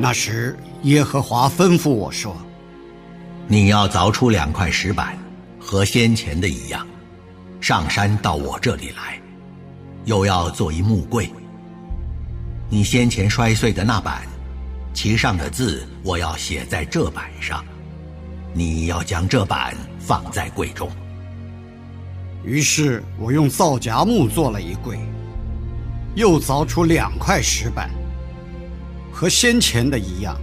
那时，耶和华吩咐我说：“你要凿出两块石板，和先前的一样，上山到我这里来。又要做一木柜。你先前摔碎的那板，其上的字我要写在这板上。你要将这板放在柜中。”于是我用皂荚木做了一柜，又凿出两块石板。和先前的一样，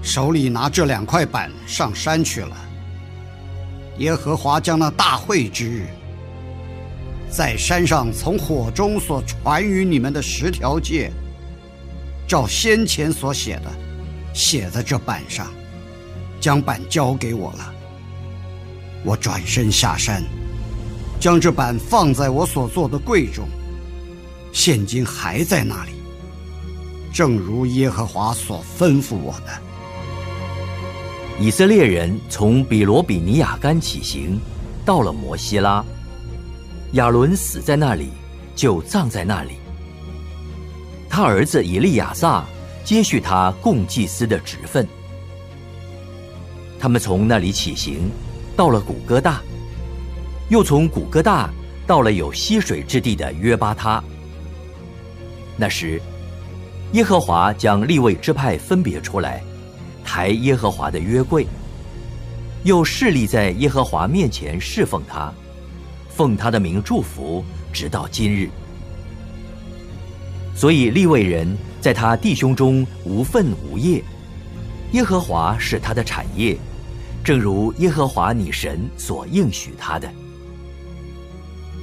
手里拿这两块板上山去了。耶和华将那大会之日，在山上从火中所传于你们的十条诫，照先前所写的，写在这板上，将板交给我了。我转身下山，将这板放在我所做的柜中，现今还在那里。正如耶和华所吩咐我的，以色列人从比罗比尼亚干起行，到了摩西拉。亚伦死在那里，就葬在那里。他儿子以利亚撒接续他共祭司的职分。他们从那里起行，到了古哥大，又从古哥大到了有溪水之地的约巴他。那时。耶和华将立位之派分别出来，抬耶和华的约柜，又侍立在耶和华面前侍奉他，奉他的名祝福，直到今日。所以立位人在他弟兄中无份无业，耶和华是他的产业，正如耶和华你神所应许他的。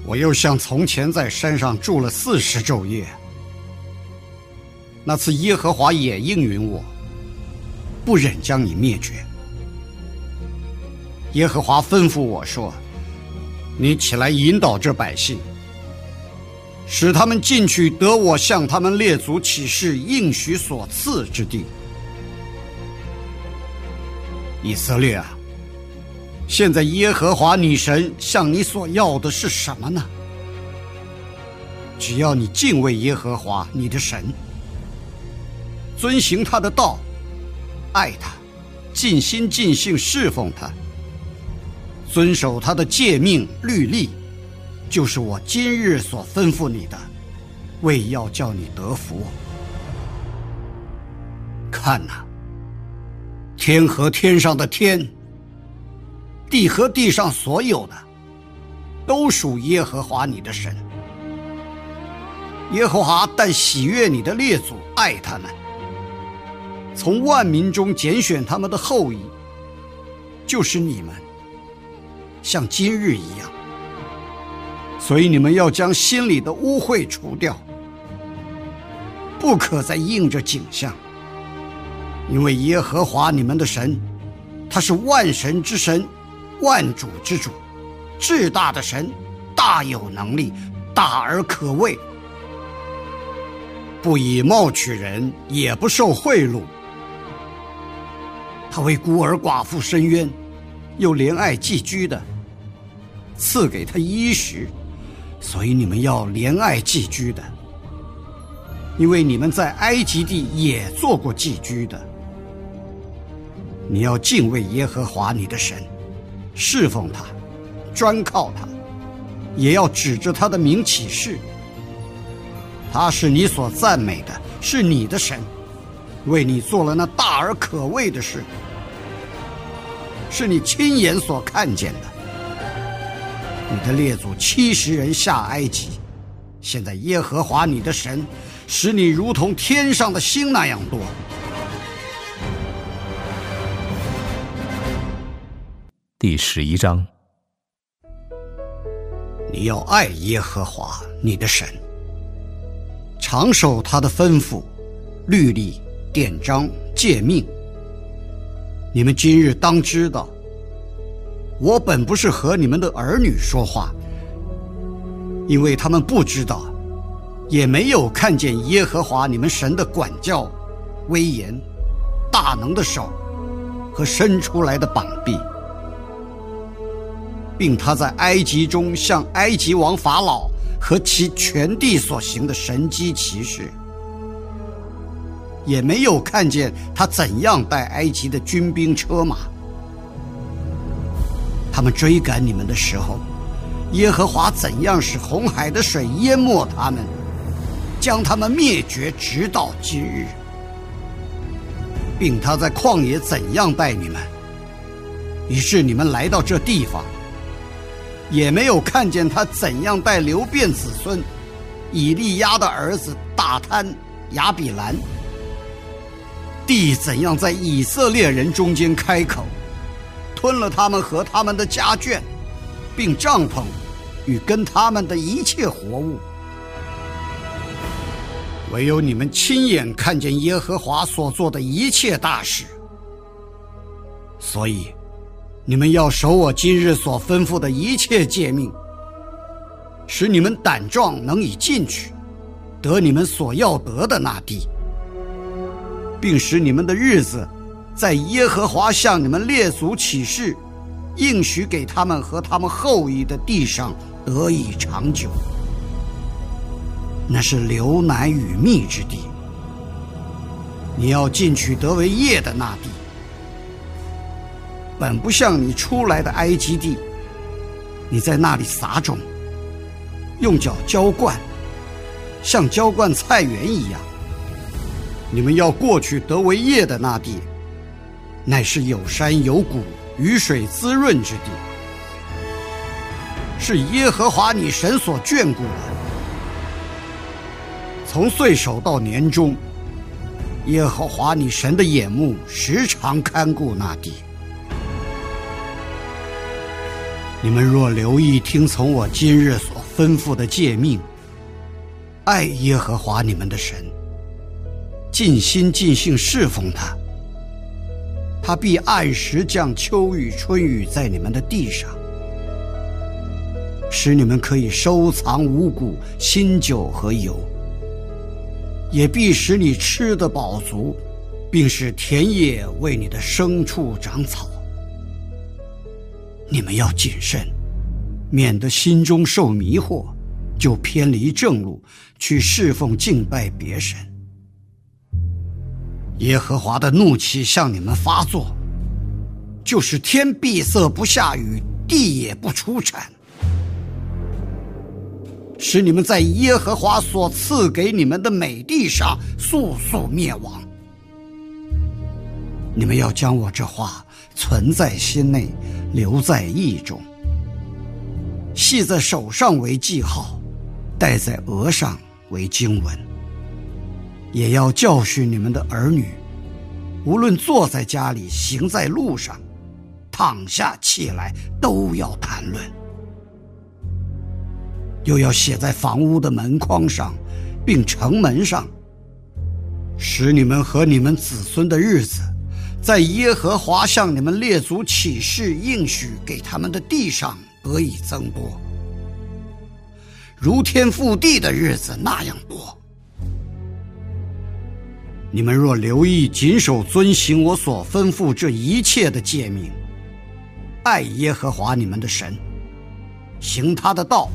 我又像从前在山上住了四十昼夜。那次耶和华也应允我，不忍将你灭绝。耶和华吩咐我说：“你起来引导这百姓，使他们进去得我向他们列祖起誓应许所赐之地。”以色列啊，现在耶和华你神向你所要的是什么呢？只要你敬畏耶和华你的神。遵行他的道，爱他，尽心尽性侍奉他，遵守他的诫命律例，就是我今日所吩咐你的，为要叫你得福。看哪，天和天上的天，地和地上所有的，都属耶和华你的神。耶和华但喜悦你的列祖，爱他们。从万民中拣选他们的后裔，就是你们，像今日一样。所以你们要将心里的污秽除掉，不可再应着景象。因为耶和华你们的神，他是万神之神，万主之主，至大的神，大有能力，大而可畏，不以貌取人，也不受贿赂。他为孤儿寡妇伸冤，又怜爱寄居的，赐给他衣食，所以你们要怜爱寄居的，因为你们在埃及地也做过寄居的。你要敬畏耶和华你的神，侍奉他，专靠他，也要指着他的名起誓。他是你所赞美的，是你的神。为你做了那大而可畏的事，是你亲眼所看见的。你的列祖七十人下埃及，现在耶和华你的神使你如同天上的星那样多。第十一章，你要爱耶和华你的神，常守他的吩咐、律例、典章、诫命。你们今日当知道，我本不是和你们的儿女说话，因为他们不知道，也没有看见耶和华你们神的管教、威严、大能的手和伸出来的膀臂。并他在埃及中向埃及王法老和其全地所行的神机骑士，也没有看见他怎样带埃及的军兵车马。他们追赶你们的时候，耶和华怎样使红海的水淹没他们，将他们灭绝，直到今日，并他在旷野怎样待你们，以致你们来到这地方。也没有看见他怎样带流变子孙以利亚的儿子大贪亚比兰，地怎样在以色列人中间开口，吞了他们和他们的家眷，并帐篷与跟他们的一切活物。唯有你们亲眼看见耶和华所做的一切大事，所以。你们要守我今日所吩咐的一切诫命，使你们胆壮，能以进去，得你们所要得的那地，并使你们的日子，在耶和华向你们列祖起誓，应许给他们和他们后裔的地上得以长久。那是流奶与蜜之地，你要进去得为业的那地。本不像你出来的埃及地，你在那里撒种，用脚浇灌，像浇灌菜园一样。你们要过去得为业的那地，乃是有山有谷、雨水滋润之地，是耶和华你神所眷顾的。从岁首到年终，耶和华你神的眼目时常看顾那地。你们若留意听从我今日所吩咐的诫命，爱耶和华你们的神，尽心尽性侍奉他，他必按时降秋雨春雨在你们的地上，使你们可以收藏五谷、新酒和油，也必使你吃得饱足，并使田野为你的牲畜长草。你们要谨慎，免得心中受迷惑，就偏离正路，去侍奉敬拜别神。耶和华的怒气向你们发作，就是天闭塞不下雨，地也不出产，使你们在耶和华所赐给你们的美地上速速灭亡。你们要将我这话存在心内。留在意中，系在手上为记号，戴在额上为经文。也要教训你们的儿女，无论坐在家里，行在路上，躺下起来，都要谈论。又要写在房屋的门框上，并城门上，使你们和你们子孙的日子。在耶和华向你们列祖起誓应许给他们的地上得以增多，如天覆地的日子那样多。你们若留意谨守遵行我所吩咐这一切的诫命，爱耶和华你们的神，行他的道，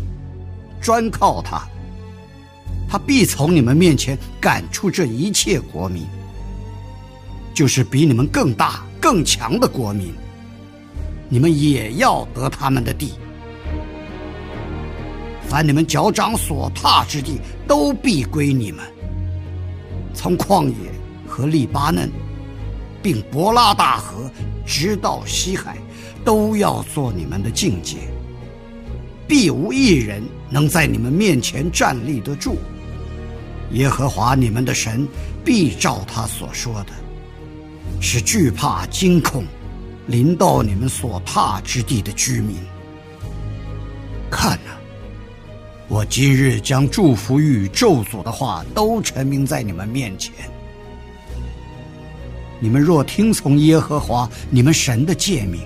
专靠他，他必从你们面前赶出这一切国民。就是比你们更大、更强的国民，你们也要得他们的地。凡你们脚掌所踏之地，都必归你们。从旷野和黎巴嫩，并伯拉大河，直到西海，都要做你们的境界。必无一人能在你们面前站立得住。耶和华你们的神必照他所说的，使惧怕惊恐临到你们所踏之地的居民。看呐，我今日将祝福与咒诅的话都陈明在你们面前。你们若听从耶和华你们神的诫命，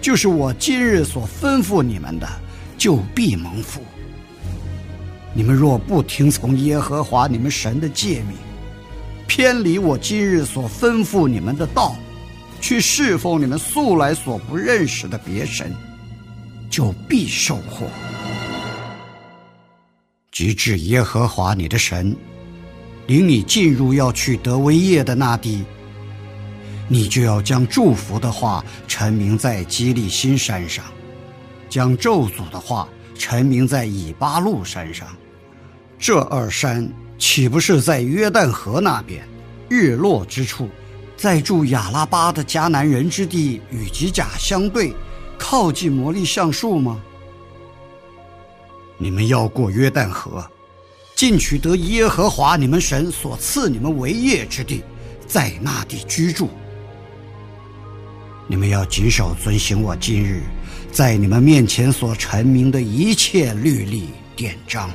就是我今日所吩咐你们的，就必蒙福。你们若不听从耶和华你们神的诫命，偏离我今日所吩咐你们的道，去侍奉你们素来所不认识的别神，就必受祸。直至耶和华你的神领你进入要去得为业的那地，你就要将祝福的话陈明在基利新山上，将咒诅的话。陈明在以巴路山上，这二山岂不是在约旦河那边，日落之处，在住亚拉巴的迦南人之地与吉甲相对，靠近魔力橡树吗？你们要过约旦河，进取得耶和华你们神所赐你们为业之地，在那地居住。你们要谨守遵行我今日。在你们面前所陈明的一切律例典章，《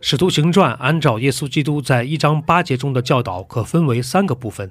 使徒行传》按照耶稣基督在一章八节中的教导，可分为三个部分。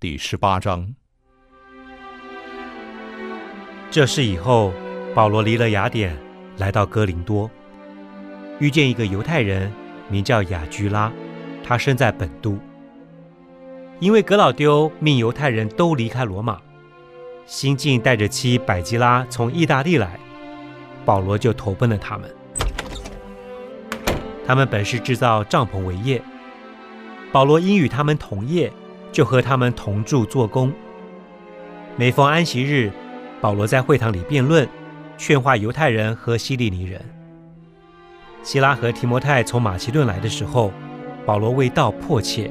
第十八章，这是以后保罗离了雅典，来到哥林多。遇见一个犹太人，名叫雅居拉，他生在本都。因为格老丢命犹太人都离开罗马，新晋带着妻百基拉从意大利来，保罗就投奔了他们。他们本是制造帐篷为业，保罗因与他们同业，就和他们同住做工。每逢安息日，保罗在会堂里辩论，劝化犹太人和希利尼人。希拉和提摩太从马其顿来的时候，保罗为道迫切，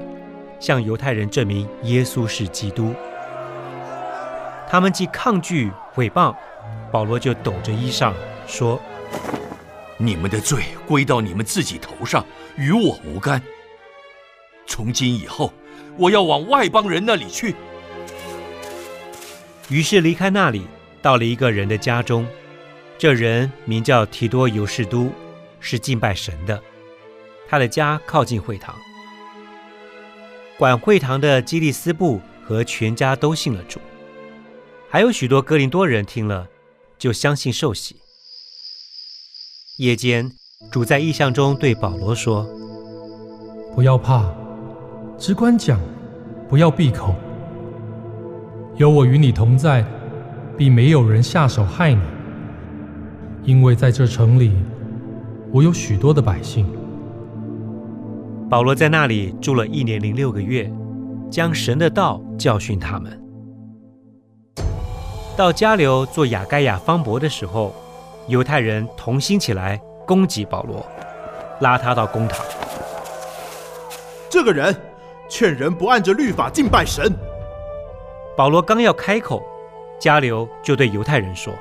向犹太人证明耶稣是基督。他们既抗拒毁谤，保罗就抖着衣裳说：“你们的罪归到你们自己头上，与我无干。从今以后，我要往外邦人那里去。”于是离开那里，到了一个人的家中，这人名叫提多尤士都。是敬拜神的，他的家靠近会堂，管会堂的基利斯布和全家都信了主，还有许多哥林多人听了就相信受洗。夜间，主在异象中对保罗说：“不要怕，只管讲，不要闭口。有我与你同在，必没有人下手害你，因为在这城里。”我有许多的百姓。保罗在那里住了一年零六个月，将神的道教训他们。到加流做雅盖亚方伯的时候，犹太人同心起来攻击保罗，拉他到公堂。这个人劝人不按着律法敬拜神。保罗刚要开口，加流就对犹太人说：“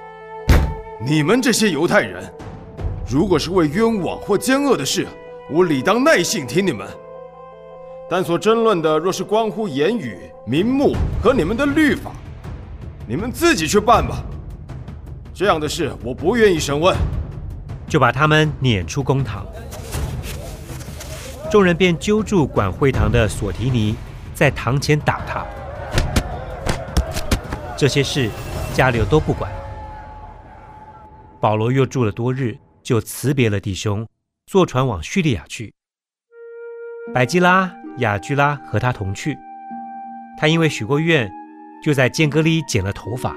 你们这些犹太人。”如果是为冤枉或奸恶的事，我理当耐性听你们；但所争论的若是关乎言语、名目和你们的律法，你们自己去办吧。这样的事我不愿意审问，就把他们撵出公堂。众人便揪住管会堂的索提尼，在堂前打他。这些事，家里都不管。保罗又住了多日。就辞别了弟兄，坐船往叙利亚去。百基拉、雅居拉和他同去。他因为许过愿，就在间隔里剪了头发。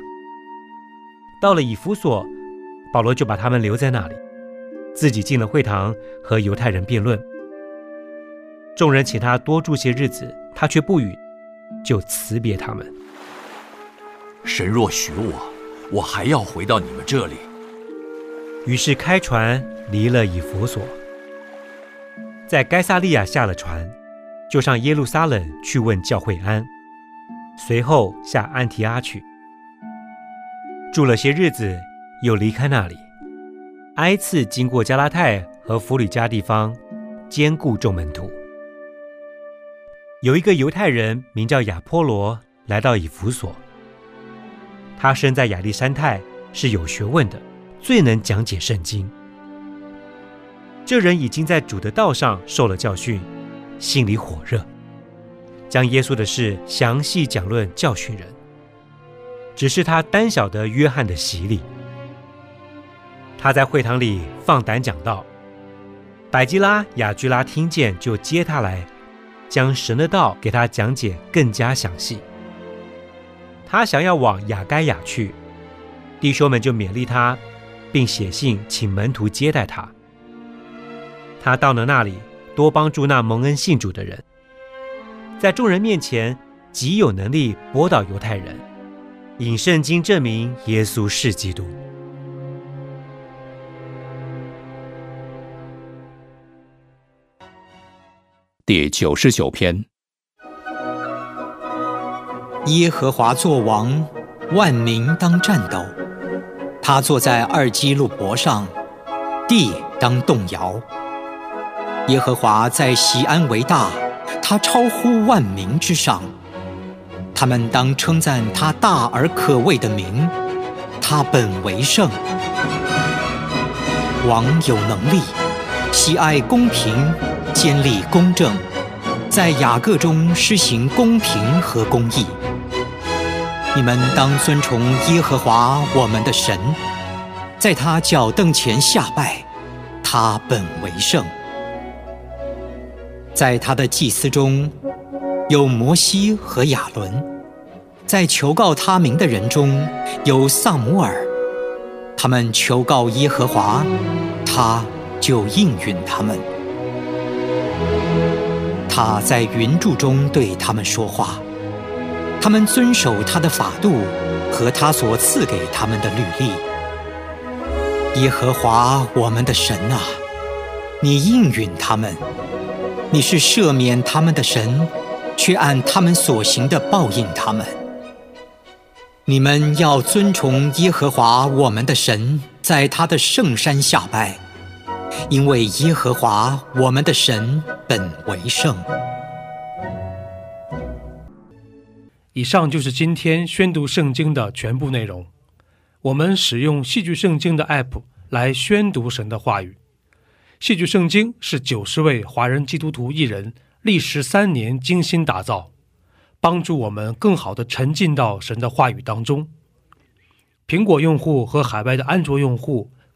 到了以弗所，保罗就把他们留在那里，自己进了会堂和犹太人辩论。众人请他多住些日子，他却不允，就辞别他们。神若许我，我还要回到你们这里。于是开船离了以弗所，在该萨利亚下了船，就上耶路撒冷去问教会安，随后下安提阿去，住了些日子，又离开那里，挨次经过加拉太和弗里加地方，兼顾众门徒。有一个犹太人名叫亚波罗，来到以弗所。他生在亚历山泰，是有学问的，最能讲解圣经。这人已经在主的道上受了教训，心里火热，将耶稣的事详细讲论教训人。只是他单晓得约翰的洗礼。他在会堂里放胆讲道，百基拉、雅居拉听见，就接他来。将神的道给他讲解更加详细。他想要往雅该亚去，弟兄们就勉励他，并写信请门徒接待他。他到了那里，多帮助那蒙恩信主的人，在众人面前极有能力驳倒犹太人，引圣经证明耶稣是基督。第九十九篇。耶和华作王，万民当战斗。他坐在二基路伯上，地当动摇。耶和华在西安为大，他超乎万民之上。他们当称赞他大而可畏的名，他本为圣。王有能力，喜爱公平。坚立公正，在雅各中施行公平和公义。你们当尊崇耶和华我们的神，在他脚凳前下拜，他本为圣。在他的祭司中有摩西和亚伦，在求告他名的人中有萨姆尔，他们求告耶和华，他就应允他们。他在云柱中对他们说话，他们遵守他的法度和他所赐给他们的律例。耶和华我们的神啊，你应允他们，你是赦免他们的神，却按他们所行的报应他们。你们要尊崇耶和华我们的神，在他的圣山下拜。因为耶和华我们的神本为圣。以上就是今天宣读圣经的全部内容。我们使用戏剧圣经的 App 来宣读神的话语。戏剧圣经是九十位华人基督徒艺人历时三年精心打造，帮助我们更好的沉浸到神的话语当中。苹果用户和海外的安卓用户。